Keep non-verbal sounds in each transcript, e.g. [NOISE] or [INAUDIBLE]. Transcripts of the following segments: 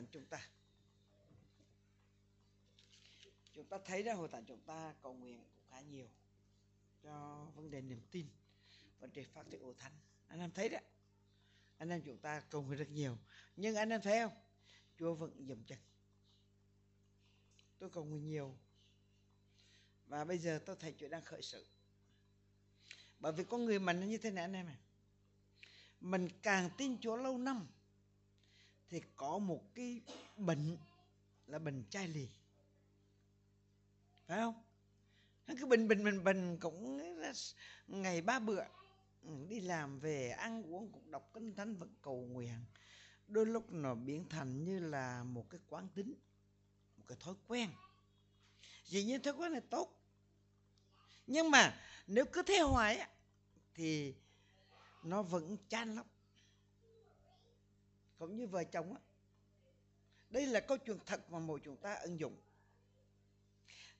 thánh chúng ta. Chúng ta thấy ra hội thánh chúng ta cầu nguyện cũng khá nhiều cho vấn đề niềm tin, vấn đề phát triển hội thánh. Anh em thấy đấy. Anh em chúng ta cầu nguyện rất nhiều. Nhưng anh em thấy không? Chúa vẫn dầm chân. Tôi cầu nguyện nhiều. Và bây giờ tôi thấy chúa đang khởi sự. Bởi vì con người mình nó như thế này anh em à mình càng tin chúa lâu năm thì có một cái bệnh là bệnh chai lì. Phải không? Cứ bình bình bình bình cũng ngày ba bữa, đi làm về, ăn uống cũng đọc kinh thánh vẫn cầu nguyện. Đôi lúc nó biến thành như là một cái quán tính, một cái thói quen. Dĩ nhiên thói quen này tốt. Nhưng mà nếu cứ theo hoài thì nó vẫn chan lắm cũng như vợ chồng á. Đây là câu chuyện thật mà mỗi chúng ta ứng dụng.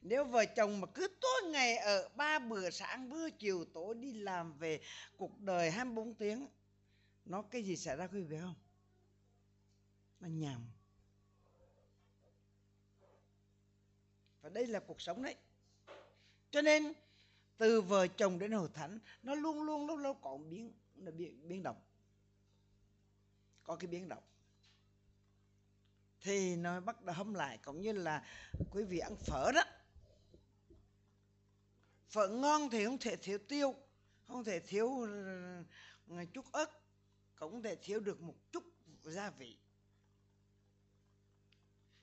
Nếu vợ chồng mà cứ tối ngày ở ba bữa sáng bữa chiều tối đi làm về cuộc đời 24 tiếng nó cái gì xảy ra quý vị không? Nó nhàm. Và đây là cuộc sống đấy. Cho nên từ vợ chồng đến hội thánh nó luôn luôn lâu lâu có biến nó biến, biến động có cái biến động. Thì nó bắt đầu hâm lại, cũng như là quý vị ăn phở đó. Phở ngon thì không thể thiếu tiêu, không thể thiếu ờ, chút ớt, cũng thể thiếu được một chút gia vị.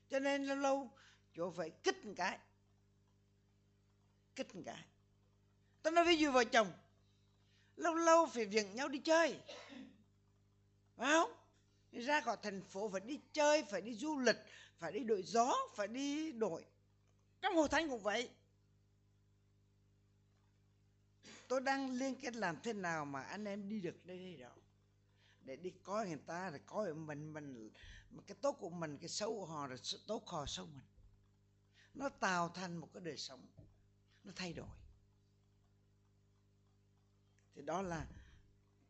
Cho nên lâu lâu, chỗ phải kích một cái, kích một cái. Tôi nói ví dụ vợ chồng, lâu lâu phải viện nhau đi chơi, phải không? Ra khỏi thành phố phải đi chơi, phải đi du lịch, phải đi đội gió, phải đi đội. Trong hồ thánh cũng vậy. Tôi đang liên kết làm thế nào mà anh em đi được đây đây đó? Để đi coi người ta, để coi mình mình cái tốt của mình, cái xấu của họ, rồi tốt họ xấu mình. Nó tạo thành một cái đời sống. Nó thay đổi. Thì đó là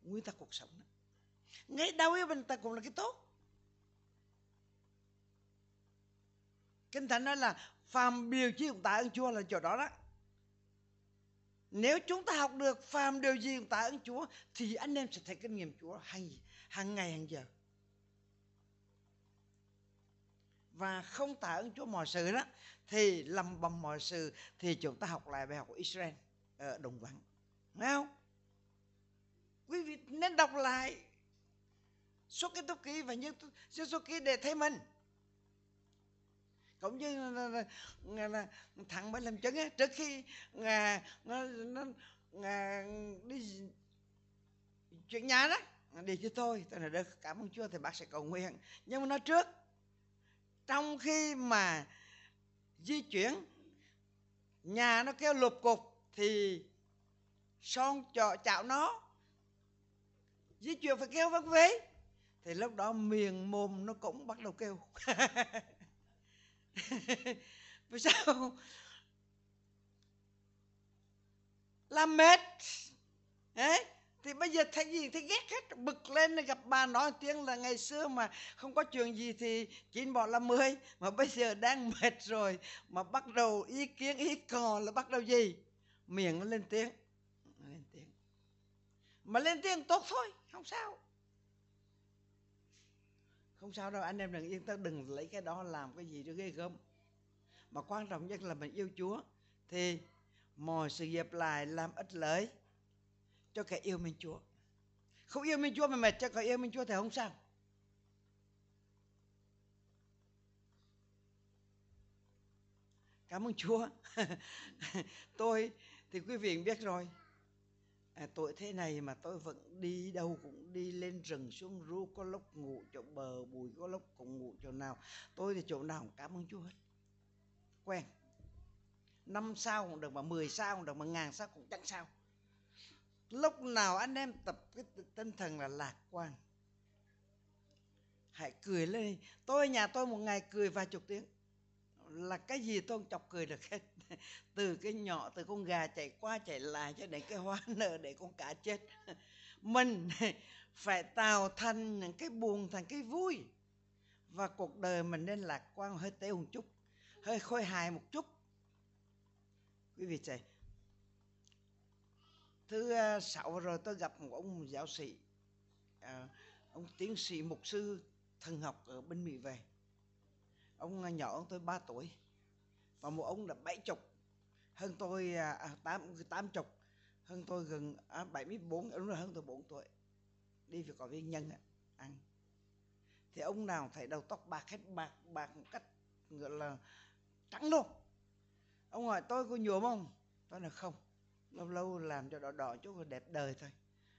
nguyên tắc cuộc sống đó ngay đau yêu mình ta cũng là cái tốt. Kinh thánh nói là phàm điều chi cũng ta ơn chúa là chỗ đó đó. Nếu chúng ta học được phàm điều gì cũng ta ơn chúa, thì anh em sẽ thấy kinh nghiệm chúa hàng hàng ngày hàng giờ. Và không tạ ơn Chúa mọi sự đó, thì lầm bầm mọi sự thì chúng ta học lại bài học của Israel ở đồng vắng. Nghe không? Quý vị nên đọc lại xuất cái túc ký và những số ký để thấy mình. Cũng như là, là, là, thằng mới làm chứng á trước khi ngà nó, nó ngà đi chuyện nhà đó đi cho tôi tôi là được cảm ơn chúa thì bác sẽ cầu nguyện. Nhưng mà nó trước trong khi mà di chuyển nhà nó kêu lục cục thì son chọ chạo nó di chuyển phải kêu vâng vế thì lúc đó miệng mồm nó cũng bắt đầu kêu. [LAUGHS] Vì sao? Làm mệt đấy, thì bây giờ thấy gì? Thấy ghét hết, bực lên, gặp bà nói tiếng là ngày xưa mà không có chuyện gì thì chín bỏ là mười, mà bây giờ đang [LAUGHS] mệt rồi, mà bắt đầu ý kiến, ý cò là bắt đầu gì? Miệng nó lên tiếng. Lên tiếng. Mà lên tiếng tốt thôi, không sao không sao đâu, anh em đừng yên tâm, đừng lấy cái đó làm cái gì cho ghê gớm. Mà quan trọng nhất là mình yêu chúa, thì mọi sự nghiệp lại làm ích lợi cho kẻ yêu mình chúa. Không yêu mình chúa mà mệt cho kẻ yêu mình chúa thì không sao. Cảm ơn chúa. [LAUGHS] Tôi thì quý vị biết rồi à, tuổi thế này mà tôi vẫn đi đâu cũng đi lên rừng xuống ru có lúc ngủ chỗ bờ bùi có lúc cũng ngủ chỗ nào. Tôi thì chỗ nào cũng cảm ơn chúa hết. Quen. Năm sao cũng được mà mười sao cũng được mà ngàn sao cũng chẳng sao. Lúc nào anh em tập cái tinh thần là lạc quan. Hãy cười lên. Tôi nhà tôi một ngày cười vài chục tiếng. Là cái gì tôi không chọc cười được hết. [LAUGHS] từ cái nhỏ từ con gà chạy qua chạy lại cho đến cái hoa [LAUGHS] nở để con cá chết. [LAUGHS] Mình phải tạo thành những cái buồn thành cái vui. Và cuộc đời mình nên lạc quan hơi tế một chút hơi khôi hài một chút. Quý vị thầy thứ à, sáu rồi tôi gặp một ông giáo sĩ à, ông tiến sĩ mục sư thần học ở bên mỹ về. Ông à, nhỏ hơn tôi 3 tuổi và một ông là bảy chục. Hơn tôi à, à tám tám chục. Hơn tôi gần à, 74 đúng là hơn tôi 4 tuổi. Đi phải có viên nhân ăn. Thì ông nào thấy đầu tóc bạc hết bạc bạc một cách gọi là trắng luôn. Ông hỏi tôi có nhuộm không? Tôi là không. Lâu lâu làm cho đỏ đỏ chút rồi đẹp đời thôi.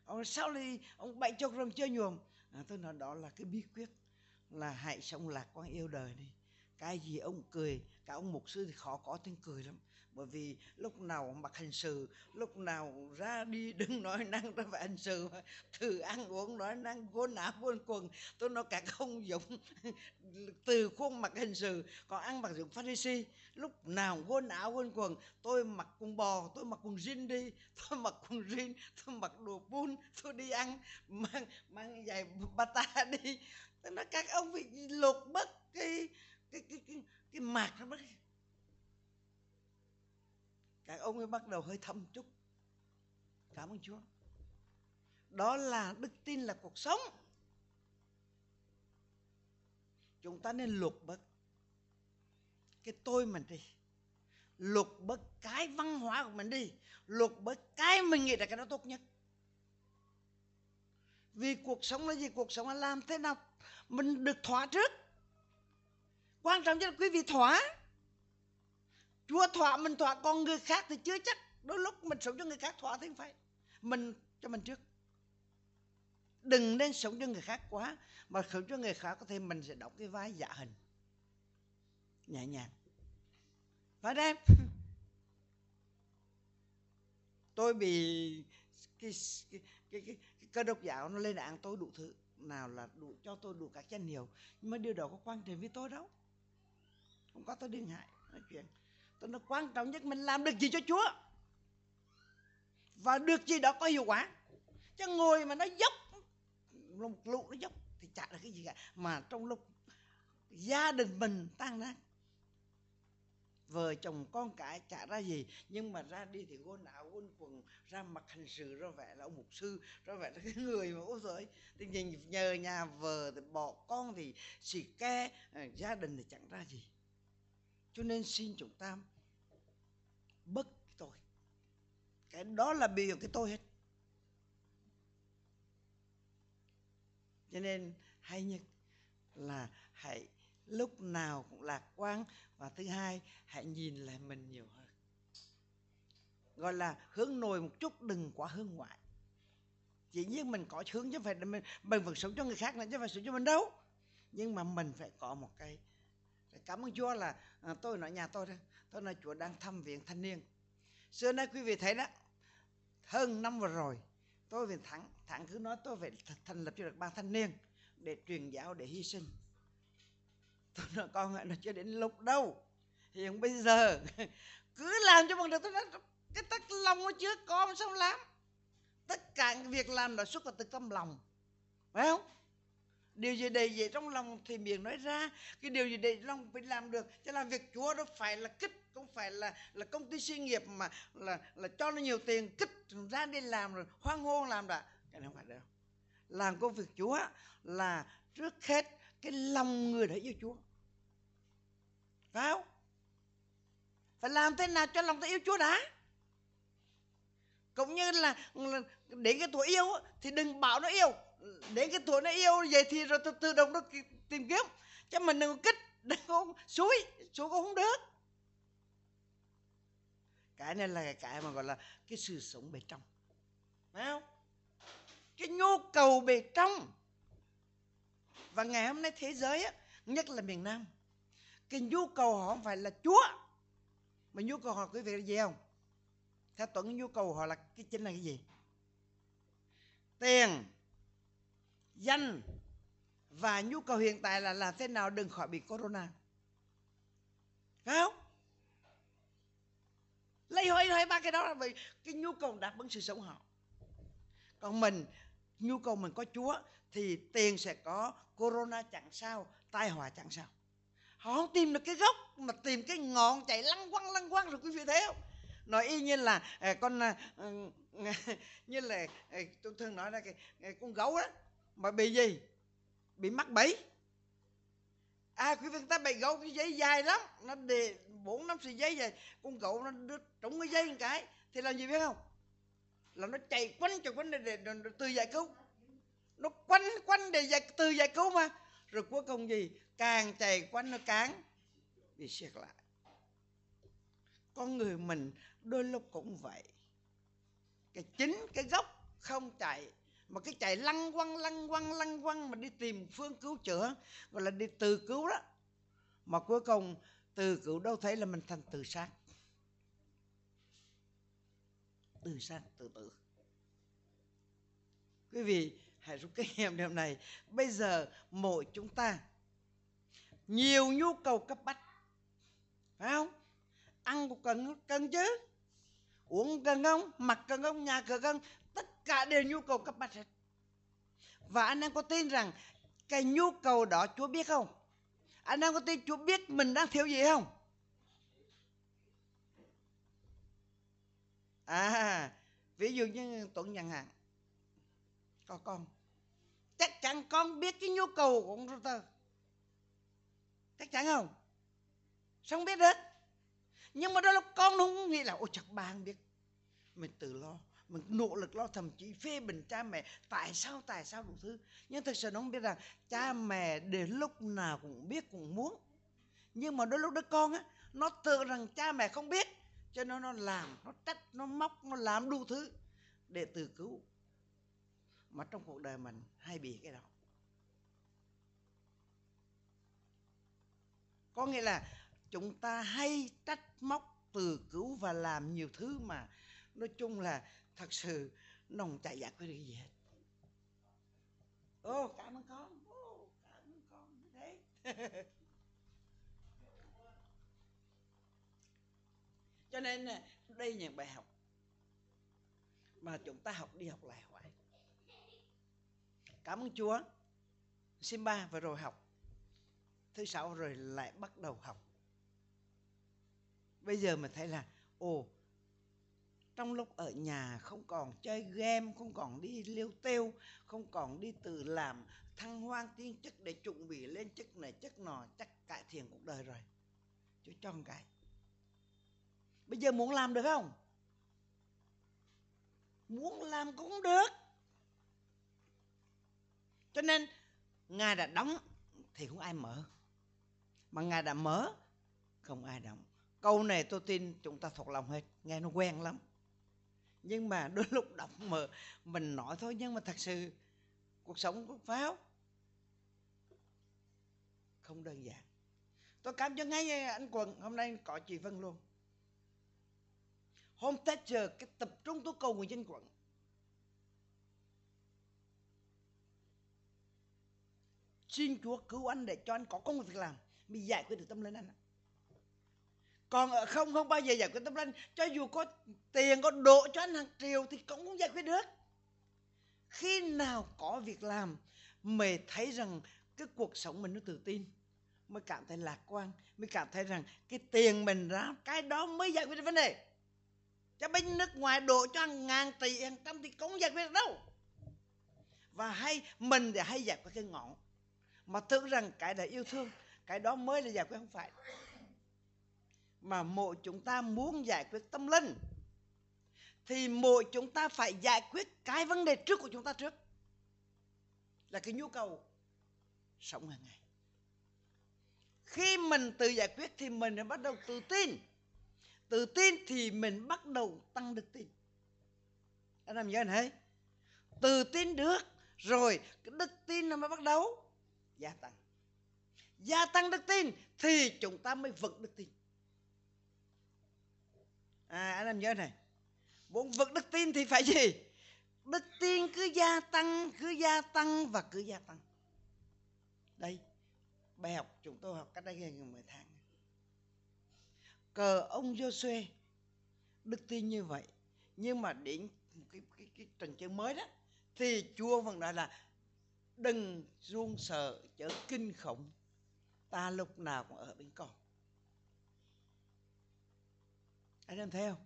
Ông nói sao đi? Ông bảy chục rồi chưa nhuộm. À, tôi nói đó là cái bí quyết là hãy sống lạc quan yêu đời đi cái gì ông cười cả ông mục sư thì khó có tiếng cười lắm. Bởi vì lúc nào mặc hành sự, lúc nào ra đi [LAUGHS] đừng nói năng ra phải hành sự từ ăn uống nói năng quần áo quần quần. Tôi nói cả không dụng từ khuôn mặt hành sự. Còn ăn mặc dụng pharisee lúc nào quần áo quần quần, tôi mặc quần bò, tôi mặc quần jean đi. [LAUGHS] Tôi mặc quần jean, tôi mặc đồ bun, tôi đi ăn, mang mang giày bata [LAUGHS] đi. Tôi nói các ông bị lột bất cái cái cái cái, cái mạc nó mất các ông ấy bắt đầu hơi thâm chút. Cảm ơn chúa. Đó là đức tin là cuộc sống. Chúng ta nên luộc bớt cái tôi mình đi. Luộc bớt cái văn hóa của mình đi. Luộc bớt cái mình nghĩ là cái đó tốt nhất. Vì cuộc sống là gì? Cuộc sống là làm thế nào mình được thỏa trước quan trọng nhất là quý vị thỏa. Chúa thỏa mình thỏa con người khác thì chưa chắc. Đôi lúc mình sống cho người khác thỏa thì không phải. Mình cho mình trước. Đừng nên sống cho người khác quá mà sống cho người khác có thể mình sẽ đóng cái vai giả hình. Nhẹ nhàng. Phải đem [LAUGHS] tôi bị cái cái, cái, cái, cái cơ độc giáo nó lên án tôi đủ thứ. Nào là đủ cho tôi đủ các danh hiệu nhưng mà điều đó có quan trọng với tôi đâu không có tôi đừng hại nói chuyện. Tôi nói quan trọng nhất mình làm được gì cho Chúa. Và được gì đó có hiệu quả. Chứ ngồi mà nó dốc một lũ nó dốc thì chả được cái gì cả. Mà trong lúc gia đình mình tan nát vợ chồng con cái chả ra gì. Nhưng mà ra đi thì gôn áo gôn quần ra mặt hành sự, ra vẻ là ông mục sư ra vẻ là cái [LAUGHS] người mà ôi rồi thì nhìn nhờ nhà vợ thì bỏ con thì xì ke ờ, gia đình thì chẳng ra gì cho nên xin chúng ta bất tội. Tôi cái đó là biểu cái tôi hết. Cho nên hay nhất là hãy lúc nào cũng lạc quan và thứ hai, hãy nhìn lại mình nhiều hơn. Gọi là hướng nội một chút, đừng quá hướng ngoại. Chỉ nhiên mình có hướng chứ phải mình mình vẫn sống cho người khác nữa chứ phải sống cho mình đâu. Nhưng mà mình phải có một cái cảm ơn Chúa là à, tôi nói nhà tôi đó tôi nói Chúa đang thăm viện thanh niên. Xưa nay quý vị thấy đó hơn năm vừa rồi tôi về thẳng thẳng cứ nói tôi phải thành lập cho được ban thanh niên để truyền giáo để hy sinh. Tôi nói con nó chưa đến lúc đâu. Hiện bây giờ [LAUGHS] cứ làm cho bằng được. Tôi nói cái tắc lòng nó chưa có sao làm? Tất cả việc làm là xuất phát từ tâm lòng. Phải không? Điều gì đầy dễ trong lòng thì miệng nói ra. Cái điều gì đầy lòng phải làm được. Cho làm việc chúa đó phải là kích không phải là là công ty sinh nghiệp mà là là cho nó nhiều tiền kích ra đi làm rồi hoang hôn làm đã. Cái này không phải đâu. Làm công việc chúa là trước hết cái lòng người đã yêu chúa. Phải không? Phải làm thế nào cho lòng ta yêu chúa đã? Cũng như là, là đến cái tuổi yêu thì đừng bảo nó yêu đến cái tuổi nó yêu vậy thì rồi tự, tự động nó tìm kiếm. Chứ mình đừng kích đừng có suối suối cũng không được. Cái này là cái mà gọi là cái sự sống bên trong. Phải không? Cái nhu cầu bên trong. Và ngày hôm nay thế giới á, nhất là miền Nam cái nhu cầu họ không phải là Chúa mà nhu cầu họ quý vị là gì không? Theo tuấn nhu cầu họ là cái chính là cái gì? Tiền danh và nhu cầu hiện tại là làm thế nào đừng khỏi bị corona. Phải không? Lấy hơi hỏi ba cái đó là vì cái nhu cầu đáp ứng sự sống họ. Còn mình, nhu cầu mình có chúa thì tiền sẽ có, corona chẳng sao, tai họa chẳng sao. Họ không tìm được cái gốc mà tìm cái ngọn chạy lăng quăng lăng quăng rồi quý vị thấy không? Nói y như là à, con à, ừ, [LAUGHS] như là à, tôi thường nói là cái con gấu đó mà bị gì? Bị mắc bẫy. À quý vị ta bị gấu cái dây dài lắm. Nó để bốn năm sợi dây vậy con gấu nó đứt trúng cái dây một cái. Thì làm gì biết không? Là nó chạy quanh chạy quanh để, để, để, để từ giải cứu. Nó quanh quanh để giải, từ giải cứu mà. Rồi cuối cùng gì? Càng chạy quanh nó cán bị siết lại. Con người mình đôi lúc cũng vậy. Cái chính cái gốc không chạy mà cái chạy lăn quăng lăn quăng lăn quăng mà đi tìm phương cứu chữa, gọi là đi từ cứu đó. Mà cuối cùng, từ cứu đâu thấy là mình thành tự sát từ sát tự tử. Quý vị hãy rút kinh nghiệm điều này. Bây giờ, mỗi chúng ta, nhiều nhu cầu cấp bách. Phải không? Ăn cũng cần cần chứ. Uống cần không? Mặc cần không? Nhà cần không? Cả đều nhu cầu cấp bách hết. Và anh em có tin rằng cái nhu cầu đó Chúa biết không? Anh em có tin Chúa biết mình đang thiếu gì không? À ví dụ như tuấn nhận hạn có con. Chắc chắn con biết cái nhu cầu của ông tơ chắc chắn không? Sao không biết hết? Nhưng mà đó là con nó không nghĩ là, ôi, chắc ba không biết. Mình tự lo mình nỗ lực lo thậm chí phê bình cha mẹ. Tại sao tại sao đủ thứ? Nhưng thực sự nó không biết rằng cha mẹ đến lúc nào cũng biết, cũng muốn. Nhưng mà đôi lúc đứa con á, nó tự rằng cha mẹ không biết, cho nên nó làm, nó trách, nó móc, nó làm đủ thứ để tự cứu. Mà trong cuộc đời mình hay bị cái đó. Có nghĩa là chúng ta hay trách móc, từ cứu và làm nhiều thứ mà. Nói chung là thật sự, nồng chạy giải quyết được gì hết. Ô, cảm ơn con. Ô, cảm ơn con. Thế [LAUGHS] cho nên, đây là những bài học mà chúng ta học đi học lại hoài. Cảm ơn chúa. Simba vừa rồi học. Thứ sáu rồi lại bắt đầu học. Bây giờ mình thấy là, ồ trong lúc ở nhà không còn chơi game, không còn đi liêu tiêu, không còn đi tự làm, thăng hoang tiên chức để chuẩn bị lên chức này, chức nọ, chắc cải thiện cuộc đời rồi. Chú cho một cái. Bây giờ muốn làm được không? Muốn làm cũng được. Cho nên, ngài đã đóng thì không ai mở. Mà ngài đã mở, không ai đóng. Câu này tôi tin chúng ta thuộc lòng hết. Nghe nó quen lắm nhưng mà đôi lúc đọc mà mình nói thôi, nhưng mà thật sự cuộc sống của pháo không đơn giản. Tôi cảm cho ngay anh quần hôm nay có chị vân luôn. Hôm tết giờ cái tập trung tôi cầu người dân quận. Xin chúa cứu anh để cho anh có công việc làm. Mình giải quyết được tâm linh anh còn ở không không bao giờ giải quyết tâm linh. Cho dù có tiền, có độ cho anh hàng triệu thì cũng không giải quyết được. Khi nào có việc làm mày thấy rằng cái cuộc sống mình nó tự tin, mới cảm thấy lạc quan, mới cảm thấy rằng cái tiền mình ra, cái đó mới giải quyết được vấn đề. Cho bên nước ngoài đổ cho hàng ngàn tỷ, hàng trăm thì cũng giải quyết được đâu. Và hay, mình thì hay giải quyết cái ngọn. Mà tưởng rằng cái là yêu thương, cái đó mới là giải quyết không phải mà mỗi chúng ta muốn giải quyết tâm linh, thì mỗi chúng ta phải giải quyết cái vấn đề trước của chúng ta trước. Là cái nhu cầu sống hàng ngày. Khi mình tự giải quyết thì mình bắt đầu tự tin. Tự tin thì mình bắt đầu tăng đức tin. Anh làm gì thấy tự tin được rồi cái đức tin nó mới bắt đầu gia tăng. Gia tăng đức tin thì chúng ta mới vững đức tin à anh làm nhớ này. Muốn vật đức tin thì phải gì? Đức tin cứ gia tăng cứ gia tăng và cứ gia tăng. Đây bài học chúng tôi học cách đây gần 10 tháng. Cờ ông Joshua đức tin như vậy. Nhưng mà đến một cái, cái, cái trần chơi mới đó thì chúa vẫn nói là đừng run sợ chớ kinh khủng. Ta lúc nào cũng ở bên con anh em theo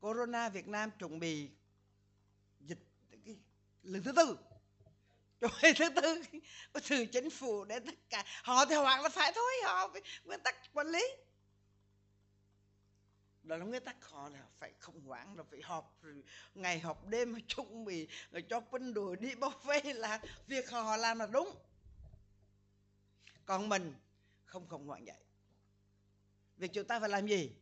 corona việt nam chuẩn bị dịch cái lần thứ tư. Rồi [LAUGHS] thứ tư có từ chính phủ đến tất cả, họ thì hoặc là phải thôi, họ nguyên tắc quản lý. Đó là nguyên tắc, họ là phải khủng hoảng, là phải họp rồi ngày họp đêm chuẩn bị rồi cho quân đội đi bao vây là việc họ làm là đúng. Còn mình không khủng hoảng vậy việc chúng ta phải làm gì?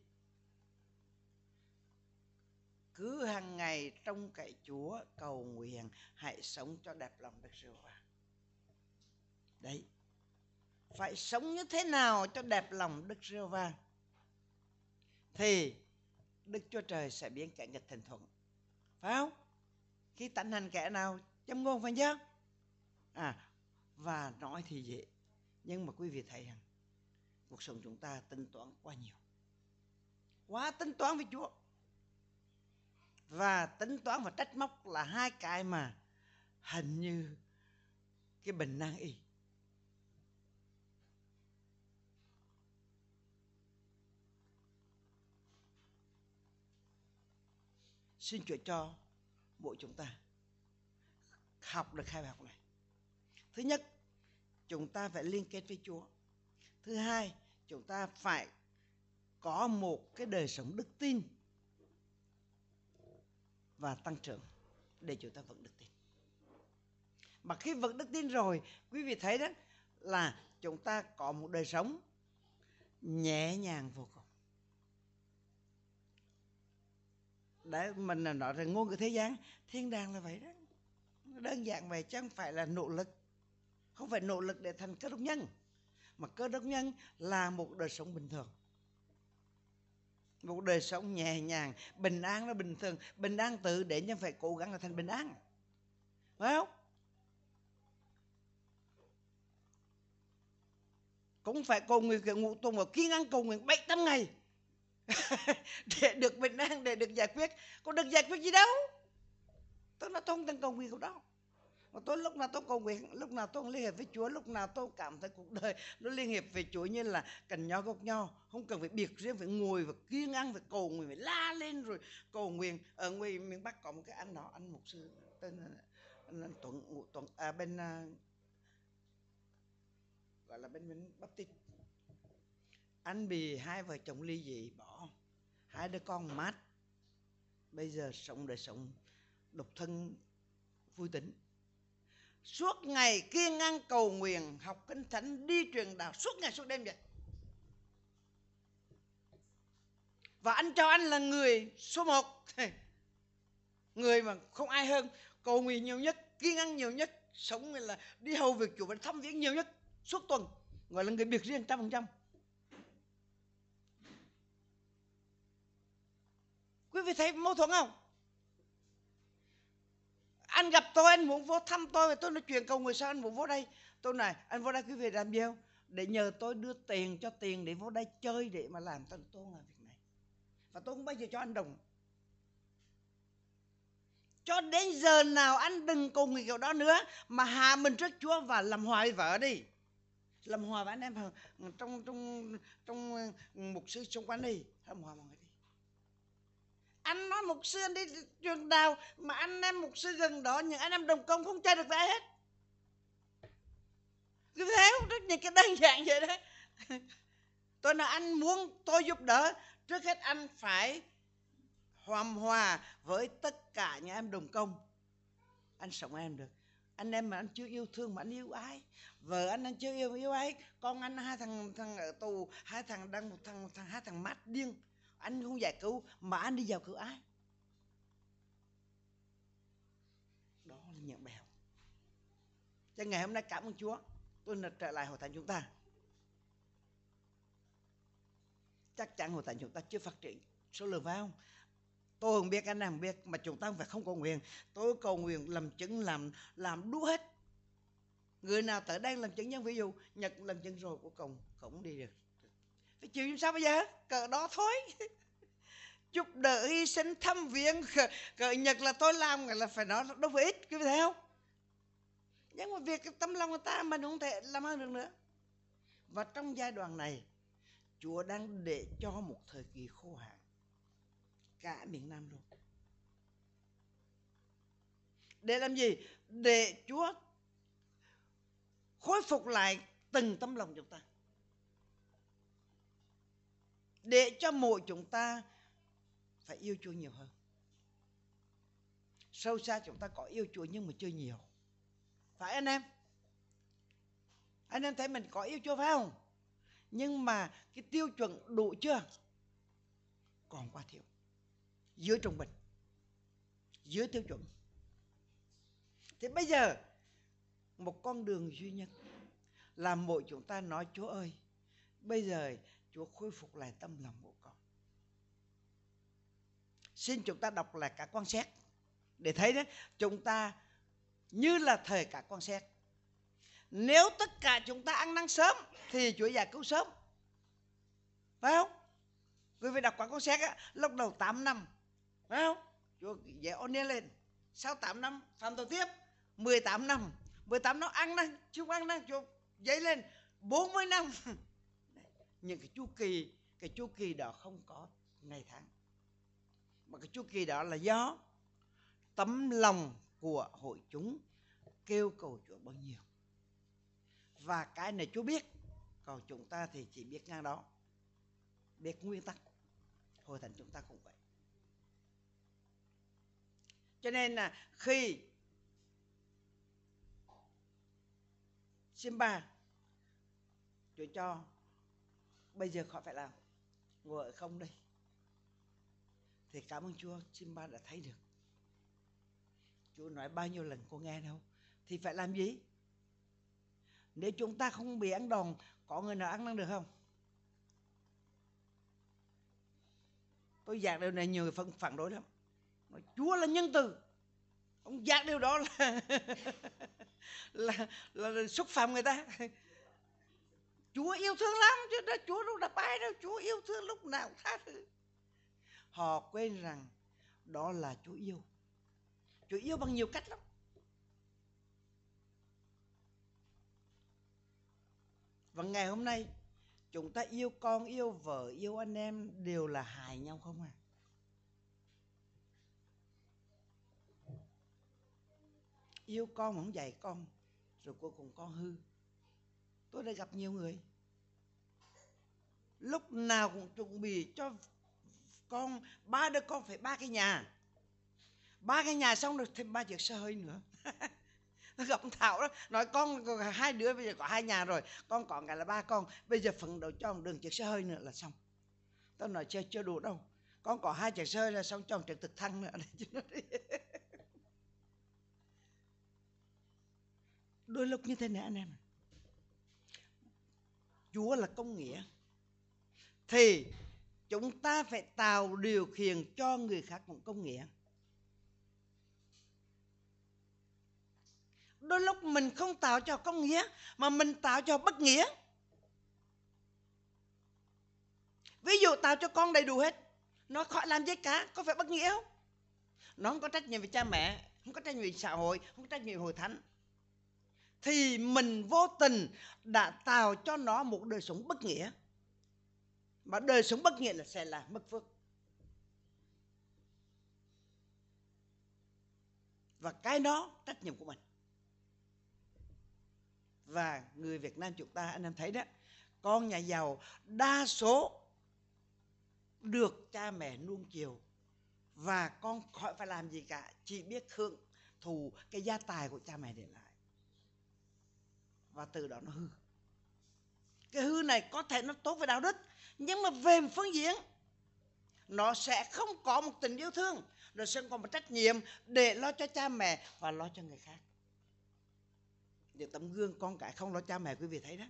Cứ hàng ngày trong cậy Chúa, cầu nguyện, hãy sống cho đẹp lòng Đức Giêsu va đấy. Phải sống như thế nào cho đẹp lòng Đức Giêsu va thì Đức Chúa Trời sẽ biến kẻ nghịch thành thuận. Phải không? Khi tận hành kẻ nào, châm ngôn phải chưa à và nói thì dễ. Nhưng mà quý vị thấy rằng cuộc sống chúng ta tính toán quá nhiều. Quá tính toán với Chúa. Và tính toán và trách móc là hai cái mà hình như cái bệnh nan y. Xin Chúa cho mỗi chúng ta học được hai bài học này. Thứ nhất, chúng ta phải liên kết với Chúa thứ hai, chúng ta phải có một cái đời sống đức tin và tăng trưởng để chúng ta vững đức tin. Mà khi vững đức tin rồi, quý vị thấy đó là chúng ta có một đời sống nhẹ nhàng vô cùng. Đấy, mình là nói rằng ngôn ngữ thế gian, thiên đàng là vậy đó. Đơn giản vậy chứ không phải là nỗ lực. Không phải nỗ lực để thành các đốc nhân mà cơ đốc nhân là một đời sống bình thường. Một đời sống nhẹ nhàng, bình an nó bình thường. Bình an tự để nhân phải cố gắng là thành bình an. Phải không? Cũng phải cầu nguyện cái ngũ tuần và kiên ăn cầu nguyện bảy trăm ngày. [LAUGHS] Để được bình an, để được giải quyết. Có được giải quyết gì đâu. Tôi nói tôi không cần cầu nguyện đâu mà tôi lúc nào tôi cầu nguyện lúc nào tôi liên hiệp với Chúa lúc nào tôi cảm thấy cuộc đời nó liên hiệp với Chúa như là cần nhau gốc nhau không cần phải biệt riêng phải ngồi và kiêng ăn phải cầu nguyện phải la lên rồi cầu nguyện. Ở ngoài miền Bắc có một cái anh đó anh mục sư tên là anh Tuấn Tuấn à, bên à, gọi là bên bên tít. anh bị hai vợ chồng ly dị bỏ hai đứa con mát. Bây giờ sống đời sống độc thân vui tính suốt ngày kiên ngăn cầu nguyện, học kinh thánh, đi truyền đạo. Suốt ngày, suốt đêm vậy. Và anh cho anh là người số một. [LAUGHS] Người mà không ai hơn, cầu nguyện nhiều nhất kiên ngăn nhiều nhất, sống là đi hầu việc chủ và thăm viếng nhiều nhất suốt tuần. Gọi là người biệt riêng, trăm phần trăm. Quý vị thấy mâu thuẫn không? Anh gặp tôi, anh muốn vô thăm tôi, và tôi nói chuyện cầu người sao anh muốn vô đây? Tôi này anh vô đây quý vị làm gì không để nhờ tôi đưa tiền cho tiền để vô đây chơi để mà làm tôi tôi làm việc này. Và tôi không bao giờ cho anh đồng. Cho đến giờ nào anh đừng cùng người kiểu đó nữa, mà hạ mình trước Chúa và làm hòa với vợ đi. Làm hòa với anh em trong trong trong ờ, mục sư xung quanh đi. Làm hòa mọi người anh nói mục sư, anh đi trường đào mà anh em mục sư gần đó, những anh em đồng công không chơi được với ai hết. Cứ thế, rất nhiều cái đơn giản vậy đấy. [LAUGHS] Tôi nói anh muốn tôi giúp đỡ, trước hết anh phải hòa hòa với tất cả những em đồng công. Anh sống em được. Anh em mà anh chưa yêu thương mà anh yêu ai? Vợ anh anh chưa yêu yêu ai con anh hai thằng thằng ở tù, hai thằng đang một thằng thằng, hai thằng mát điên anh không giải cứu, mà anh đi vào cứu ai? Đó là những bài học. Cho ngày hôm nay cảm ơn Chúa, tôi là trở lại hội thánh chúng ta. Chắc chắn hội thánh chúng ta chưa phát triển số lượng phải không? Tôi không biết, anh em không biết, mà chúng ta phải không cầu nguyện. Tôi cầu nguyện làm chứng, làm làm đủ hết. Người nào tới đây làm chứng nhân, ví dụ, nhật làm chứng rồi của cùng cũng đi được phải chịu sao bây giờ? Cờ đó thôi. [LAUGHS] Giúp đỡ hy sinh thăm viếng. [LAUGHS] Cỡ nhật là tôi làm là phải nói đâu phải ít, quý vị thấy không? Nhưng mà việc tâm lòng người ta mình không thể làm hơn được nữa. Và trong giai đoạn này, Chúa đang để cho một thời kỳ khô hạn cả miền Nam luôn. Để làm gì? Để Chúa khôi phục lại từng tấm lòng chúng ta để cho mỗi chúng ta phải yêu Chúa nhiều hơn. Sâu xa chúng ta có yêu Chúa nhưng mà chưa nhiều. Phải anh em? Anh em thấy mình có yêu Chúa phải không? Nhưng mà cái tiêu chuẩn đủ chưa? Còn quá thiếu. Dưới trung bình. Dưới tiêu chuẩn. Thì bây giờ, một con đường duy nhất là mỗi chúng ta nói, Chúa ơi, bây giờ Chúa khôi phục lại tâm lòng của con. Xin chúng ta đọc lại cả quan xét để thấy đấy chúng ta như là thời cả quan xét. Nếu tất cả chúng ta ăn năn sớm thì Chúa giải cứu sớm. Phải không? Quý vị đọc quả con xét á, lúc đầu 8 năm, phải không? Chúa dạy ôn lên, sau 8 năm, phạm tội tiếp 18 năm. 18 năm ăn năn chưa ăn năn, Chúa dậy lên 40 năm những cái chu kỳ, cái chu kỳ đó không có ngày tháng. Mà cái chu kỳ đó là do tấm lòng của hội chúng kêu cầu Chúa bao nhiêu. Và cái này Chúa biết, còn chúng ta thì chỉ biết ngang đó. Biết nguyên tắc. Hội thánh chúng ta cũng vậy. Cho nên là khi Simba Chúa cho bây giờ họ phải làm. Ngồi ở không đây. Thì cảm ơn Chúa Simba đã thấy được. Chúa nói bao nhiêu lần cô nghe đâu. Thì phải làm gì? Nếu chúng ta không bị ăn đòn có người nào ăn năn được không? Tôi giảng điều này nhiều người phản, phản đối lắm. Nói chúa là nhân từ. Ông giảng điều đó là [LAUGHS] là, là, là xúc phạm người ta chúa yêu thương lắm, chứ đó, chúa đâu đập ai đâu chúa yêu thương lúc nào cũng tha thứ. Họ quên rằng đó là chúa yêu. Chúa yêu bằng nhiều cách lắm. Và ngày hôm nay, chúng ta yêu con, yêu vợ, yêu anh em đều là hại nhau không à? Yêu con mà không dạy con, rồi cuối cùng con hư tôi đã gặp nhiều người. Lúc nào cũng chuẩn bị cho con, ba đứa con phải ba cái nhà. Ba cái nhà xong rồi thêm ba chiếc xe hơi nữa. Nó [LAUGHS] gặp thảo đó, nói con hai đứa bây giờ có hai nhà rồi, con còn cả là ba con. Bây giờ phần đầu cho đường chiếc xe hơi nữa là xong. Tao nói chưa chưa đủ đâu. Con có hai chiếc xe hơi là xong, cho trực thực thăng nữa. [LAUGHS] Đôi lúc như thế này anh em chúa là công nghĩa. Thì chúng ta phải tạo điều khiển cho người khác cũng công nghĩa. Đôi lúc mình không tạo cho công nghĩa, mà mình tạo cho bất nghĩa. Ví dụ tạo cho con đầy đủ hết, nó khỏi làm gì cả, có phải bất nghĩa không? Nó không có trách nhiệm về cha mẹ, không có trách nhiệm về xã hội, không có trách nhiệm về hội thánh thì mình vô tình đã tạo cho nó một đời sống bất nghĩa. Mà đời sống bất nghĩa là sẽ là mất phước. Và cái đó trách nhiệm của mình. Và người Việt Nam chúng ta, anh em thấy đó, con nhà giàu đa số được cha mẹ nuông chiều. Và con khỏi phải làm gì cả, chỉ biết hưởng thù cái gia tài của cha mẹ để lại và từ đó nó hư. Cái hư này có thể nó tốt về đạo đức, nhưng mà về một phương diện, nó sẽ không có một tình yêu thương, nó sẽ có một trách nhiệm để lo cho cha mẹ và lo cho người khác. Để tấm gương con cái không lo cha mẹ, quý vị thấy đó.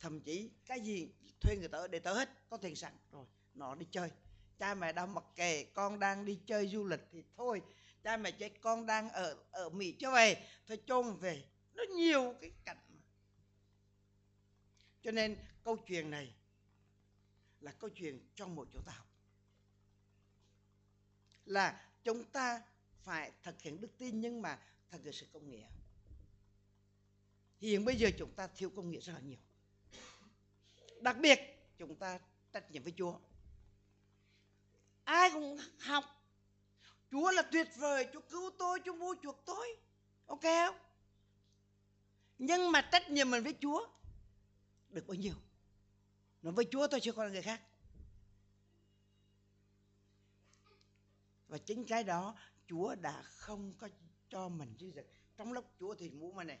Thậm chí cái gì thuê người ta để tớ hết, có tiền sẵn, rồi nó đi chơi. Cha mẹ đang mặc kệ con đang đi chơi du lịch thì thôi, cha mẹ chết con đang ở ở mỹ cho về, thôi chôn về nó nhiều cái cảnh cho nên câu chuyện này là câu chuyện trong một chỗ ta học. Là chúng ta phải thực hiện đức tin nhưng mà thực hiện sự công nghĩa. Hiện bây giờ chúng ta thiếu công nghĩa rất là nhiều. Đặc biệt, chúng ta trách nhiệm với chúa. Ai cũng học. Chúa là tuyệt vời, chúa cứu tôi, chúa mua chuộc tôi. Ok không? Nhưng mà trách nhiệm mình với chúa được bao nhiêu? Nói với chúa tôi chứ còn là người khác. Và chính cái đó, chúa đã không có cho mình dư dật. Trong lúc chúa thì muốn mà này,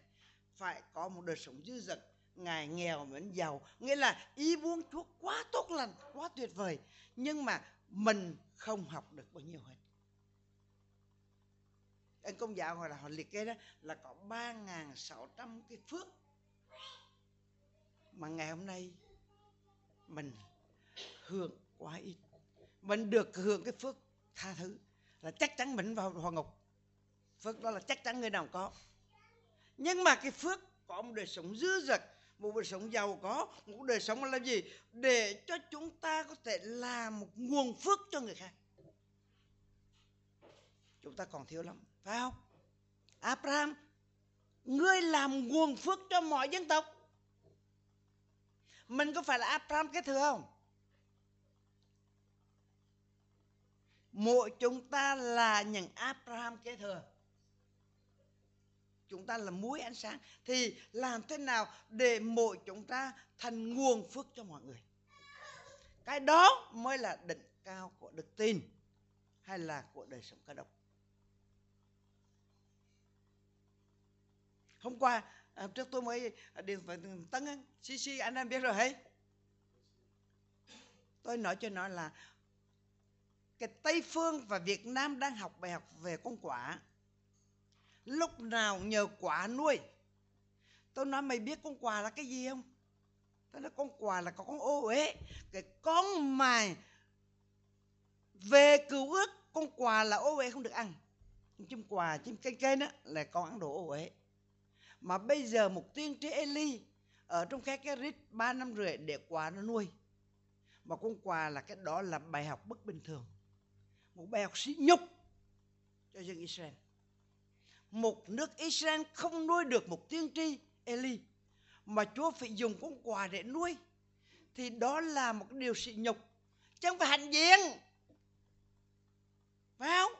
phải có một đời sống dư dật. Ngài nghèo, mình giàu. Nghĩa là ý muốn chúa quá tốt lành, quá tuyệt vời. Nhưng mà mình không học được bao nhiêu hết anh công giáo gọi là họ liệt kê đó, là có ba ngàn sáu trăm cái phước. Mà ngày hôm nay, mình hưởng quá ít. Mình được hưởng cái phước tha thứ là chắc chắn mình vào hòa ngục phước đó là chắc chắn người nào có. Nhưng mà cái phước có một đời sống dư dật, một đời sống giàu có, một đời sống là gì? Để cho chúng ta có thể làm một nguồn phước cho người khác. Chúng ta còn thiếu lắm phải không? Abraham, ngươi làm nguồn phước cho mọi dân tộc. Mình có phải là Abraham cái thừa không? Mỗi chúng ta là những Abraham kế thừa. Chúng ta là muối ánh sáng. Thì làm thế nào để mỗi chúng ta thành nguồn phước cho mọi người? Cái đó mới là đỉnh cao của đức tin hay là của đời sống cơ đốc hôm qua à, trước tôi mới à, điện về tấn cc anh em biết rồi hay tôi nói cho nó là, cái Tây Phương và Việt Nam đang học bài học về con quả. Lúc nào nhờ quả nuôi. Tôi nói, mày biết con quả là cái gì không? Tôi nói, con quả là có con ô uế, cái con mà về cứu ước con quà là ô uế không được ăn. Chim quà, chim cây cây đó là con ăn đồ ô uế mà bây giờ một tiên tri Eli ở trong cái cái rít ba năm rưỡi để quà nó nuôi. Mà con quà là cái đó là bài học bất bình thường. Một bài học sỉ nhục cho dân Israel. Một nước Israel không nuôi được một tiên tri Eli mà Chúa phải dùng con quà để nuôi, thì đó là một điều sỉ nhục, chứ không phải hạnh diện. Phải không?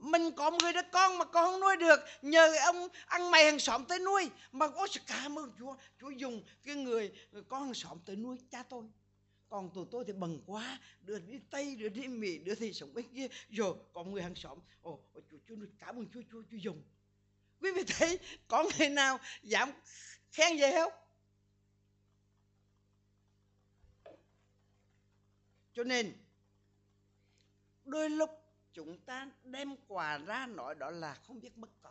Mình có một người đứa con mà con không nuôi được. Nhờ ông ăn mày hàng xóm tới nuôi. Mà có sự cảm ơn Chúa. Chúa dùng cái người, người con hàng xóm tới nuôi cha tôi. Còn tụi tôi thì bần quá. Đưa đi tây đưa đi mỹ đưa thì sống bên kia. Rồi còn người hàng xóm. Ồ chúa chúa cảm ơn chúa chúa chúa dùng. Quý vị thấy có người nào dám khen về không? Cho nên đôi lúc chúng ta đem quà ra nói đó là không biết bất cỡ.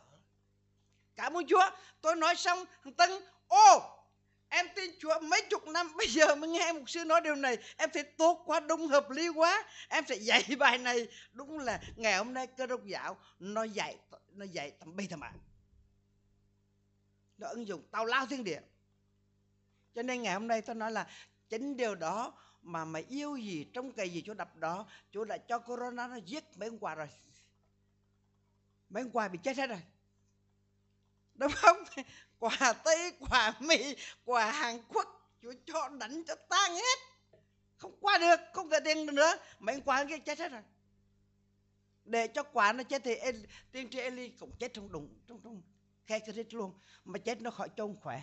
Cảm ơn chúa. Tôi nói xong, thằng tân, ô, em tin Chúa mấy chục năm, bây giờ mới nghe một sư nói điều này. Em thấy tốt quá, đúng hợp lý quá. Em sẽ dạy [LAUGHS] bài này. Đúng là ngày hôm nay cơ đốc giáo, nó dạy nó dạy tầm bi thầm ạ nó ứng dụng tao lao thiên địa. Cho nên ngày hôm nay tôi nói là chính điều đó mà mày yêu gì trong cây gì chỗ đập đó, Chúa đã cho corona nó giết mấy hôm qua rồi. Mấy hôm qua bị chết hết rồi. Đúng không? [LAUGHS] Quà tây, quà mỹ, quà hàn quốc, chúa cho đánh cho tan hết. Không qua được, không có tiền nữa. Mấy quả kia chết hết rồi. Để cho quả nó chết thì tiên tri Eli cũng chết trong đụng trong trong khe cái rít luôn. Mà chết nó khỏi trông khỏe.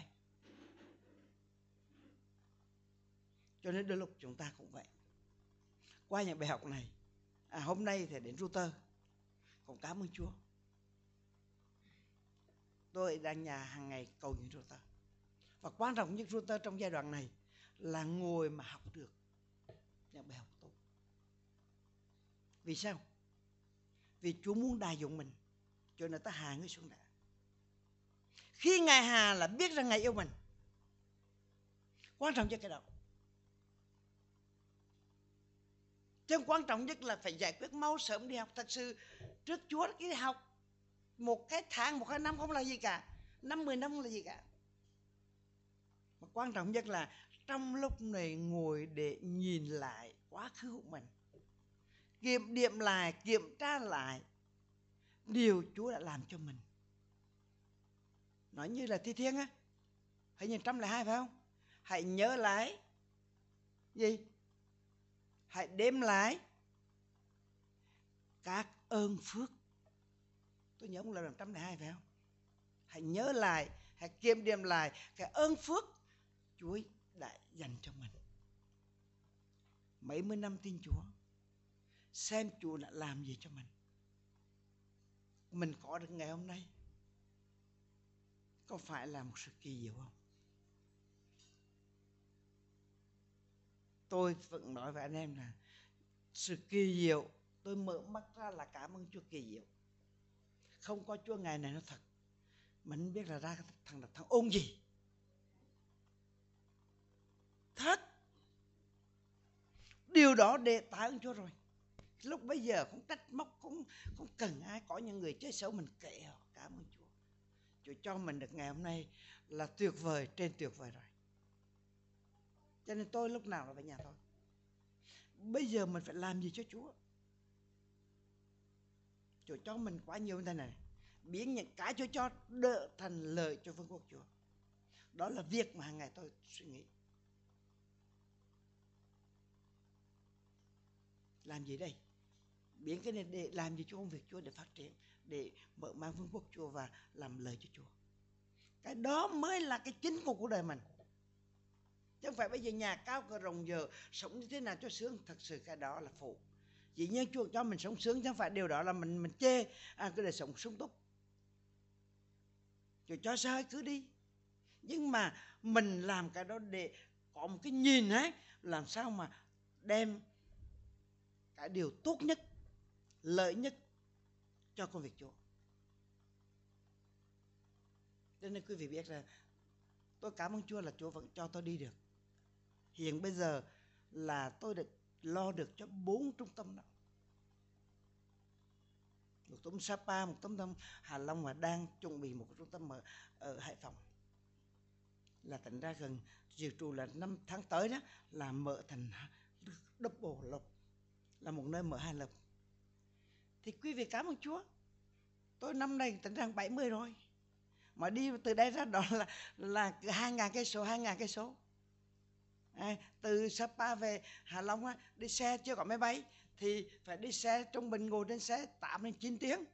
Cho nên đôi lúc chúng ta cũng vậy. Qua những bài học này à, hôm nay thì đến router cũng cảm ơn Chúa. Tôi đang nhà hàng ngày cầu những router và quan trọng nhất router trong giai đoạn này là ngồi mà học được những bài học tốt. Vì sao? Vì Chúa muốn đài dụng mình cho nên ta hạ người xuống đã khi ngài hà là biết rằng ngài yêu mình quan trọng nhất cái đó chứ quan trọng nhất là phải giải quyết mau sớm đi học. Thật sự, trước Chúa cái học một cái tháng, một cái năm không là gì cả. Năm, mười năm không là gì cả. Mà quan trọng nhất là trong lúc này ngồi để nhìn lại quá khứ của mình, kiểm điểm lại, kiểm tra lại điều Chúa đã làm cho mình. Nói như là thi thiên á, hãy nhìn trăm lại hai phải không? Hãy nhớ lại gì? Hãy đếm lại. Các ơn phước. Tôi nhớ một lần trăm lẻ hai, phải không? Hãy nhớ lại, hãy kiêm điểm lại cái ơn phước Chúa đã dành cho mình. Mấy mươi năm tin Chúa, xem Chúa đã làm gì cho mình. Mình có được ngày hôm nay có phải là một sự kỳ diệu không? Tôi vẫn nói với anh em là sự kỳ diệu, tôi mở mắt ra là cảm ơn Chúa kỳ diệu. Không có Chúa ngày này nó thật mình biết là ra thằng thằng ôn gì. Thật. Điều đó để tạ ơn Chúa rồi. Lúc bây giờ không trách móc không không cần ai có những người chơi xấu mình kệ họ, cảm ơn Chúa. Chúa cho mình được ngày hôm nay là tuyệt vời, trên tuyệt vời rồi cho nên tôi lúc nào là về nhà thôi. Bây giờ mình phải làm gì cho Chúa? Chúa cho mình quá nhiều như thế này. Biến những cái Chúa cho đỡ thành lợi cho vương quốc Chúa. Đó là việc mà hàng ngày tôi suy nghĩ. Làm gì đây? Biến cái này để làm gì cho công việc Chúa để phát triển, để mở mang vương quốc Chúa và làm lời cho Chúa. Cái đó mới là cái chính của cuộc đời mình chứ không phải bây giờ nhà cao cửa rồng giờ sống như thế nào cho sướng. Thật sự cái đó là phụ. Dĩ nhiên Chúa cho mình sống sướng chứ không phải điều đó là mình mình chê. À, cái đời sống sung túc. Rồi cho sao cứ đi. Nhưng mà mình làm cái đó để có một cái nhìn ấy làm sao mà đem cái điều tốt nhất lợi nhất cho công việc Chúa. Cho nên quý vị biết là tôi cảm ơn Chúa là Chúa vẫn cho tôi đi được hiện bây giờ là tôi được lo được cho bốn trung tâm đó. Một trung tâm Sapa, một trung tâm Hà Long và đang chuẩn bị một trung tâm ở, ở Hải Phòng. Là thành ra gần dự trù là năm tháng tới đó là mở thành double lộc là một nơi mở hai lộc. Thì quý vị cảm ơn Chúa. Tôi năm nay tỉnh rằng 70 rồi. Mà đi từ đây ra đó là là hai ngàn cây số hai ngàn cây số à, từ Sapa về Hà Long á, đi xe chưa có máy bay. Thì phải đi xe trung bình ngồi trên xe 8 đến 9 tiếng.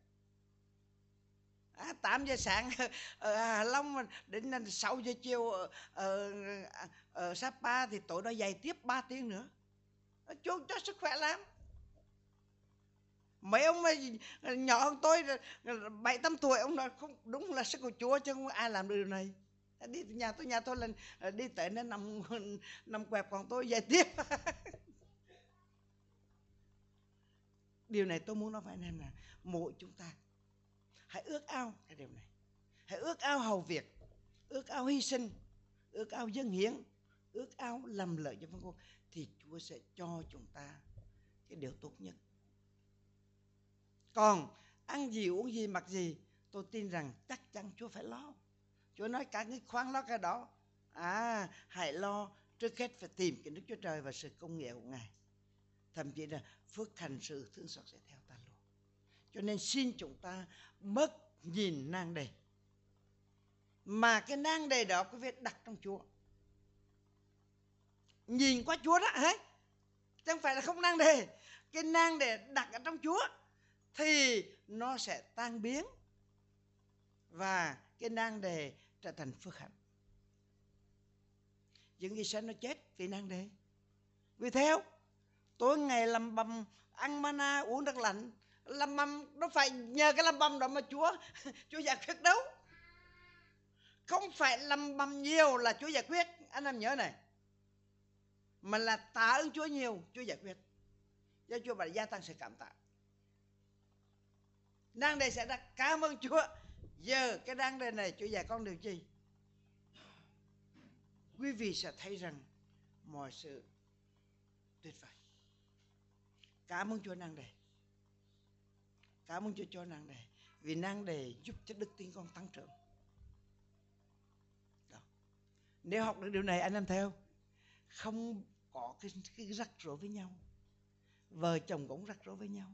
À, 8 giờ sáng [LAUGHS] ở Hà Long đến 6 giờ chiều ở, ở, ở Sapa thì tối đó dày tiếp 3 tiếng nữa. Chú cho sức khỏe lắm. Mấy ông mà nhỏ hơn tôi bảy tám tuổi ông nói không đúng là sức của chúa chứ không ai làm được điều này đi nhà tôi nhà tôi lần ờ, đi tệ nên nằm [LAUGHS] nằm quẹp còn tôi về tiếp. [LAUGHS] Điều này tôi muốn nói với anh em là mỗi chúng ta hãy ước ao cái điều này. Hãy ước ao hầu việc, ước ao hy sinh, ước ao dân hiến, ước ao làm lợi cho vương quốc thì chúa sẽ cho chúng ta cái điều tốt nhất. Còn ăn gì, uống gì, mặc gì, tôi tin rằng chắc chắn chúa phải lo chúa nói cả ngươi khoan lo cái đó. À hãy lo, trước hết phải tìm cái đức chúa trời và sự công nghệ của ngài. Thậm chí là phước thành sự thương xót sẽ theo ta luôn. Cho nên xin chúng ta mất nhìn nang đề. Mà cái nang đề đó có việc đặt trong chúa. Nhìn qua chúa đó hết chẳng phải là không nang đề. Cái nang đề đặt ở trong chúa thì nó sẽ tan biến và cái nang đề trở thành phước hạnh. Những người sinh nó chết vì nang đề. Vì theo, tối ngày làm bầm, ăn mana, uống nước lạnh, làm bầm, nó phải nhờ cái làm bầm đó mà chúa [LAUGHS] chúa giải quyết đâu. Không phải làm bầm nhiều là chúa giải quyết. Anh em nhớ này. Mà là tạ ơn chúa nhiều, chúa giải quyết. Do chúa bà gia tăng sự cảm tạ. Năng đề sẽ ra cảm ơn Chúa giờ cái đáng đề này Chúa dạy con điều chi quý vị sẽ thấy rằng mọi sự tuyệt vời. Cảm ơn Chúa năng đề. Cảm ơn Chúa cho năng đề. Vì năng đề giúp cho đức tin con tăng trưởng. Đó. nếu học được điều này anh em theo không có cái, cái rắc rối với nhau. Vợ chồng cũng rắc rối với nhau.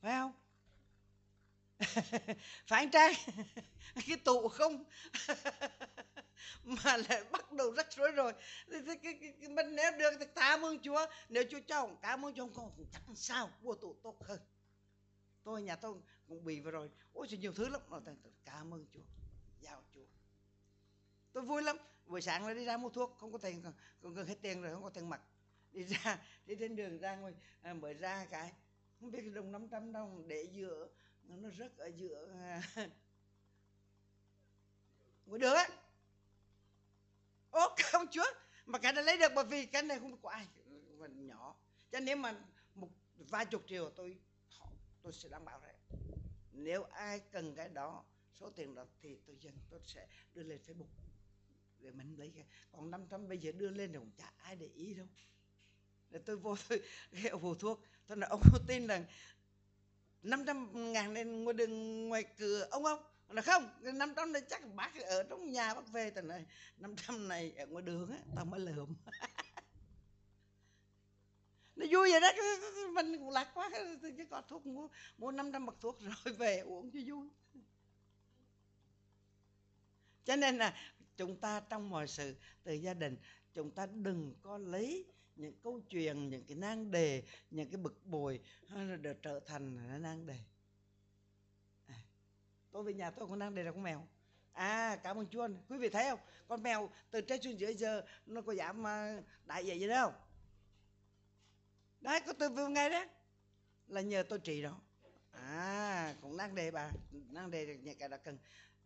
Phải không? [LAUGHS] phải anh trai [LAUGHS] cái tụ không? [LAUGHS] Mà lại bắt đầu rắc rối rồi. Thì, thì, cái, cái, cái, mình nếu được thì cảm ơn chúa. Nếu chúa cho cảm ơn chúa không chẳng sao vua tụ tốt hơn. Tôi nhà tôi cũng bị vừa rồi. Ôi nhiều thứ lắm. Mà cảm ơn chúa giao chúa. Tôi vui lắm. Buổi sáng là đi ra mua thuốc. Không có tiền còn gần hết tiền rồi không có tiền mặt. Đi ra đi trên đường ra ngoài à, mới ra cái không biết đồng 500 đồng để giữa nó rất ở giữa [LAUGHS] ngoài được á. Ô, [LAUGHS] không, chúa, mà cái này lấy được bởi vì cái này không có ai mình nhỏ. Cho nên mà một vài chục triệu tôi tôi sẽ đảm bảo đấy nếu ai cần cái đó, số tiền đó thì tôi dần tôi sẽ đưa lên facebook để mình lấy cái. Còn 500 bây giờ đưa lên thì cũng chả ai để ý đâu. Để tôi vô, [LAUGHS] tôi hiệu ông thuốc. Tôi nói, ông có tin rằng 500 ngàn lên ngoài đường ngoài cửa, ông không? Là không năm 500 này chắc bác ở trong nhà bác về tầm này 500 này ở ngoài đường á, tao mới lượm. [LAUGHS] Nó vui vậy đó mình cũng lạc quá chứ có thuốc mua mua 500 bậc thuốc rồi về uống cho vui. Cho nên là chúng ta trong mọi sự, từ gia đình, chúng ta đừng có lấy những câu chuyện những cái nan đề những cái bực bội để trở thành nan đề. À, tôi về nhà tôi có nan đề là con mèo. À cảm ơn chúa quý vị thấy không? Con mèo từ trên xuống dưới giờ nó có giảm à, đại vậy gì đâu đấy có từ vừa ngay đó là nhờ tôi trị đó. À cũng nan đề bà. Nan đề nhà cái đã cần.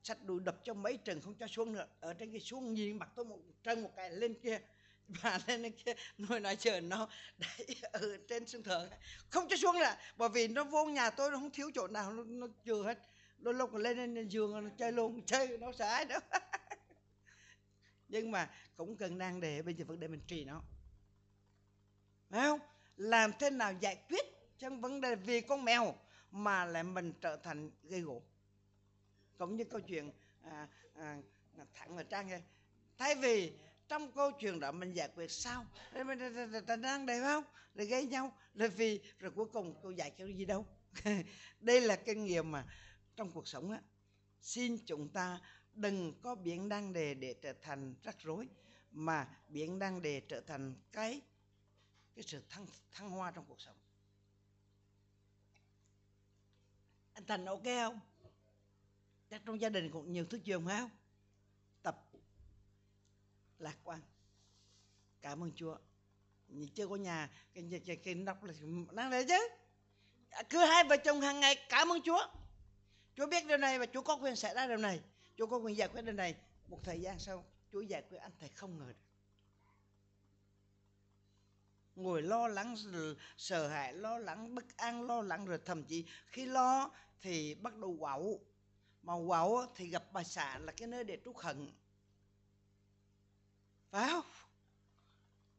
Sách đùi đập cho mấy trần không cho xuống nữa. Ở trên cái xuống nhìn mặt tôi một trần một cái lên kia. [LAUGHS] và lên kia nuôi nói chờ nó. Đẩy ở [LAUGHS] ừ, trên sân thượng không cho xuống là bởi vì nó vô nhà tôi nó không thiếu chỗ nào nó, nó chưa hết. Đôi lúc lên lên giường nó chơi luôn [LAUGHS] chơi nó sợ ai đâu. Nhưng mà cũng cần đang để bây giờ vấn đề mình trì nó. Phải không? Làm thế nào giải quyết trong vấn đề vì con mèo mà lại mình trở thành gây gỗ? Cũng như câu chuyện à, à, thẳng ở trang này thay vì trong câu chuyện đó mình giải quyết sao? Mình đang đẹp không? Rồi gây nhau. Rồi vì, rồi cuối cùng tôi giải cái gì đâu? [LAUGHS] Đây là kinh nghiệm mà trong cuộc sống á. Xin chúng ta đừng có biến đăng đề để trở thành rắc rối, mà biến đăng đề trở thành cái cái sự thăng thăng hoa trong cuộc sống. Anh thành ok không? Chắc trong gia đình cũng nhiều thứ trường phải không? Lạc quan. Cảm ơn chúa. Chưa có nhà cái cái, cái, cái là đang đấy chứ. Cứ hai vợ chồng hàng ngày cảm ơn chúa. Chúa biết điều này và chúa có quyền xảy ra điều này. Chúa có quyền giải quyết điều này. Một thời gian sau chúa giải quyết anh thầy không ngờ được. Ngồi lo lắng sợ hãi lo lắng bất an lo lắng rồi thậm chí khi lo thì bắt đầu quạo mà quạo thì gặp bà xã là cái nơi để trút hận phải không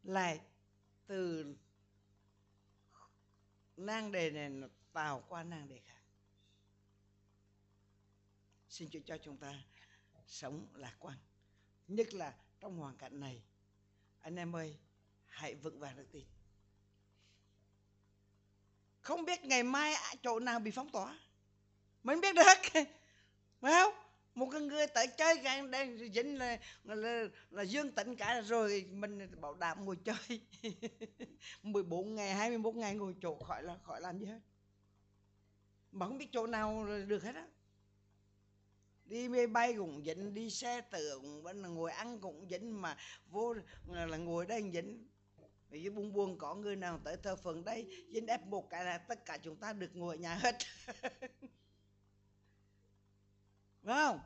lại từ nang đề này vào qua nang đề khác. Xin Chúa cho chúng ta sống lạc quan, nhất là trong hoàn cảnh này. Anh em ơi, hãy vững vàng được tin. Không biết ngày mai chỗ nào bị phong tỏa. Mình biết được. [LAUGHS] Phải không? Một cái người tới chơi cái đang dính là, là, là, là dương tính cả rồi mình bảo đảm ngồi chơi. [LAUGHS] 14 ngày 21 ngày ngồi chỗ khỏi là khỏi làm gì hết. Mà không biết chỗ nào được hết á. Đi máy bay cũng dính đi xe tự cũng vẫn là ngồi ăn cũng dính mà vô là ngồi đây dính. Vì buông buông có người nào tới thờ phượng đây dính ép một cái là tất cả chúng ta được ngồi ở nhà hết. [LAUGHS] phải không?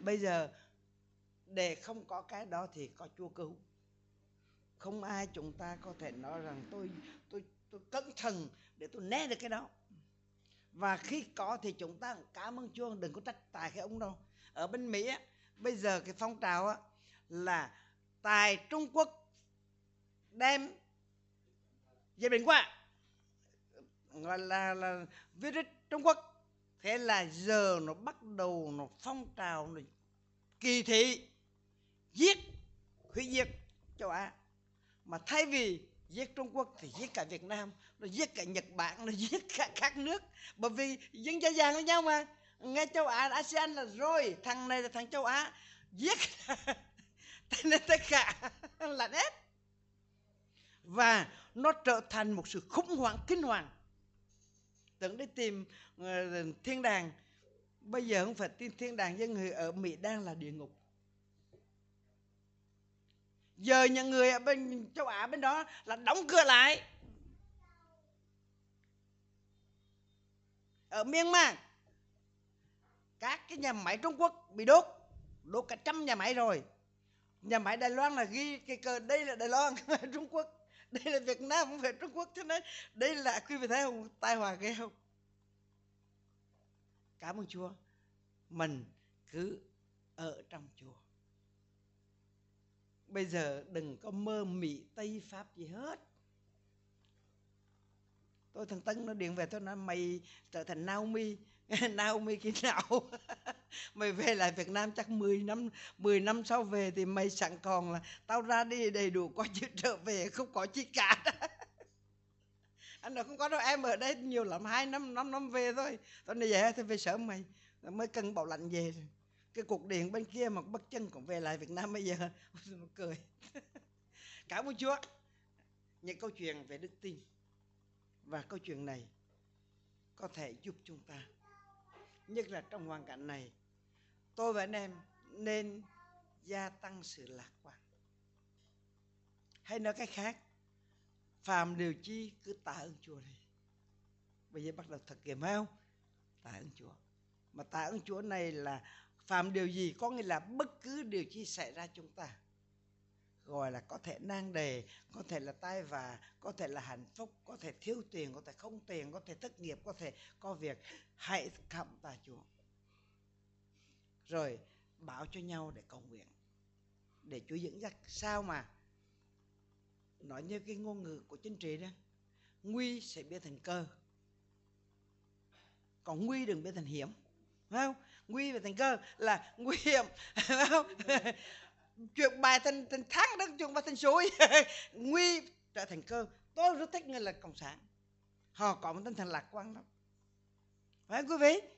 Bây giờ để không có cái đó thì có chúa cứu. Không ai chúng ta có thể nói rằng tôi tôi tôi cẩn thận để tôi né được cái đó. Và khi có thì chúng ta cảm ơn chúa đừng có trách tài cái ông đâu. Ở bên mỹ á, bây giờ cái phong trào á, là tài trung quốc đem dịch bệnh qua gọi là là virus trung quốc thế là giờ nó bắt đầu nó phong trào, nó kỳ thị, giết hủy diệt châu Á. Mà thay vì giết Trung Quốc thì giết cả Việt Nam nó giết cả nhật bản nó giết cả các nước. Bởi vì dân gia giang với nhau mà. Ngay châu á, asean là rồi, thằng này là thằng châu á. Giết [LAUGHS] nên tất cả là hết và nó trở thành một sự khủng hoảng kinh hoàng tưởng đi tìm ờ, thiên đàng. Bây giờ không phải tin thiên đàng với người ở mỹ đang là địa ngục. Giờ những người ở bên châu á bên đó là đóng cửa lại. Ở myanmar, các cái nhà máy trung quốc bị đốt đốt cả trăm nhà máy rồi. Nhà máy đài loan là ghi cái cờ đây là đài loan, [LAUGHS] trung quốc. [LAUGHS] đây là việt nam không phải trung quốc cho nên đây là, quý vị thấy không? Tai họa ghê không? Cảm ơn chúa. Mình cứ ở trong chùa bây giờ đừng có mơ mị tây pháp gì hết. Tôi thằng Tân nó điện về, tôi nói, mày trở thành naomi. [LAUGHS] Naomi khi nào? [LAUGHS] mày về lại việt nam chắc 10 năm 10 năm sau về thì mày sẵn còn là tao ra đi đầy đủ có chứ trở về, không có chi cả. [LAUGHS] Anh nói không có đâu, em ở đây nhiều lắm, hai năm năm năm về thôi. Tao này về dạ, thì về sớm mày, mới cần bảo lạnh về. Cái cuộc điện bên kia mà bất chân cũng về lại Việt Nam bây giờ. [LAUGHS] Nó cười. [LAUGHS] Cảm ơn Chúa. Những câu chuyện về đức tin và câu chuyện này có thể giúp chúng ta, nhất là trong hoàn cảnh này tôi và anh em nên gia tăng sự lạc quan. Hay nói cách khác, phàm điều chi cứ tạ ơn Chúa đi. Bây giờ bắt đầu thực nghiệm phải không? Tạ ơn Chúa. Mà tạ ơn Chúa này là phàm điều gì có nghĩa là bất cứ điều chi xảy ra chúng ta, gọi là có thể nang đề, có thể là tai và có thể là hạnh phúc, có thể thiếu tiền, có thể không tiền, có thể thất nghiệp, có thể có việc, hãy cảm tạ chúa rồi bảo cho nhau để cầu nguyện. Để chúa dẫn dắt. Sao mà nói như cái ngôn ngữ của chính trị đó? Nguy sẽ biến thành cơ. Còn nguy đừng biến thành hiểm. Phải không? Nguy và thành cơ là nguy hiểm. [LAUGHS] Phải không? [LAUGHS] Chuyện bài thành thành thắng đó chuyện bài thành suối. [LAUGHS] Nguy trở thành cơ. Tôi rất thích người là cộng sản. Họ có một tinh thần lạc quan lắm. Phải quý vị?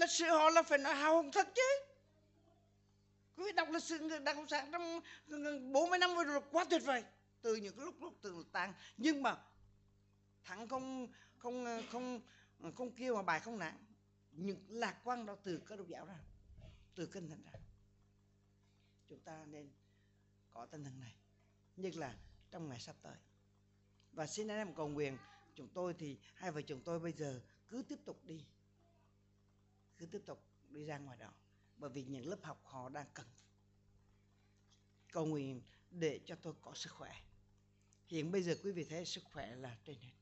Lịch sử họ là phải nói hào hùng thật chứ. Quý vị đọc lịch sử người đảng cộng sản trong 40 năm vừa rồi, quá tuyệt vời. Từ những cái lúc lúc từ tàn nhưng mà thắng không không không không kêu mà bài không nặng những lạc quan đó từ các độc giáo ra, từ kinh thần ra. Chúng ta nên có tinh thần này. Nhất là trong ngày sắp tới. Và xin anh em cầu nguyện, chúng tôi thì, hai vợ chồng tôi bây giờ cứ tiếp tục đi cứ tiếp tục đi ra ngoài đó. Bởi vì những lớp học họ đang cần cầu nguyện để cho tôi có sức khỏe. Hiện bây giờ quý vị thấy sức khỏe là trên hết.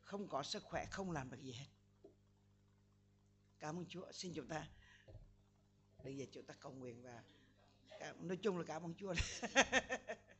Không có sức khỏe, không làm được gì hết. Cảm ơn Chúa. Xin chúng ta, bây giờ chúng ta cầu nguyện và nói chung là cảm ơn Chúa. [LAUGHS]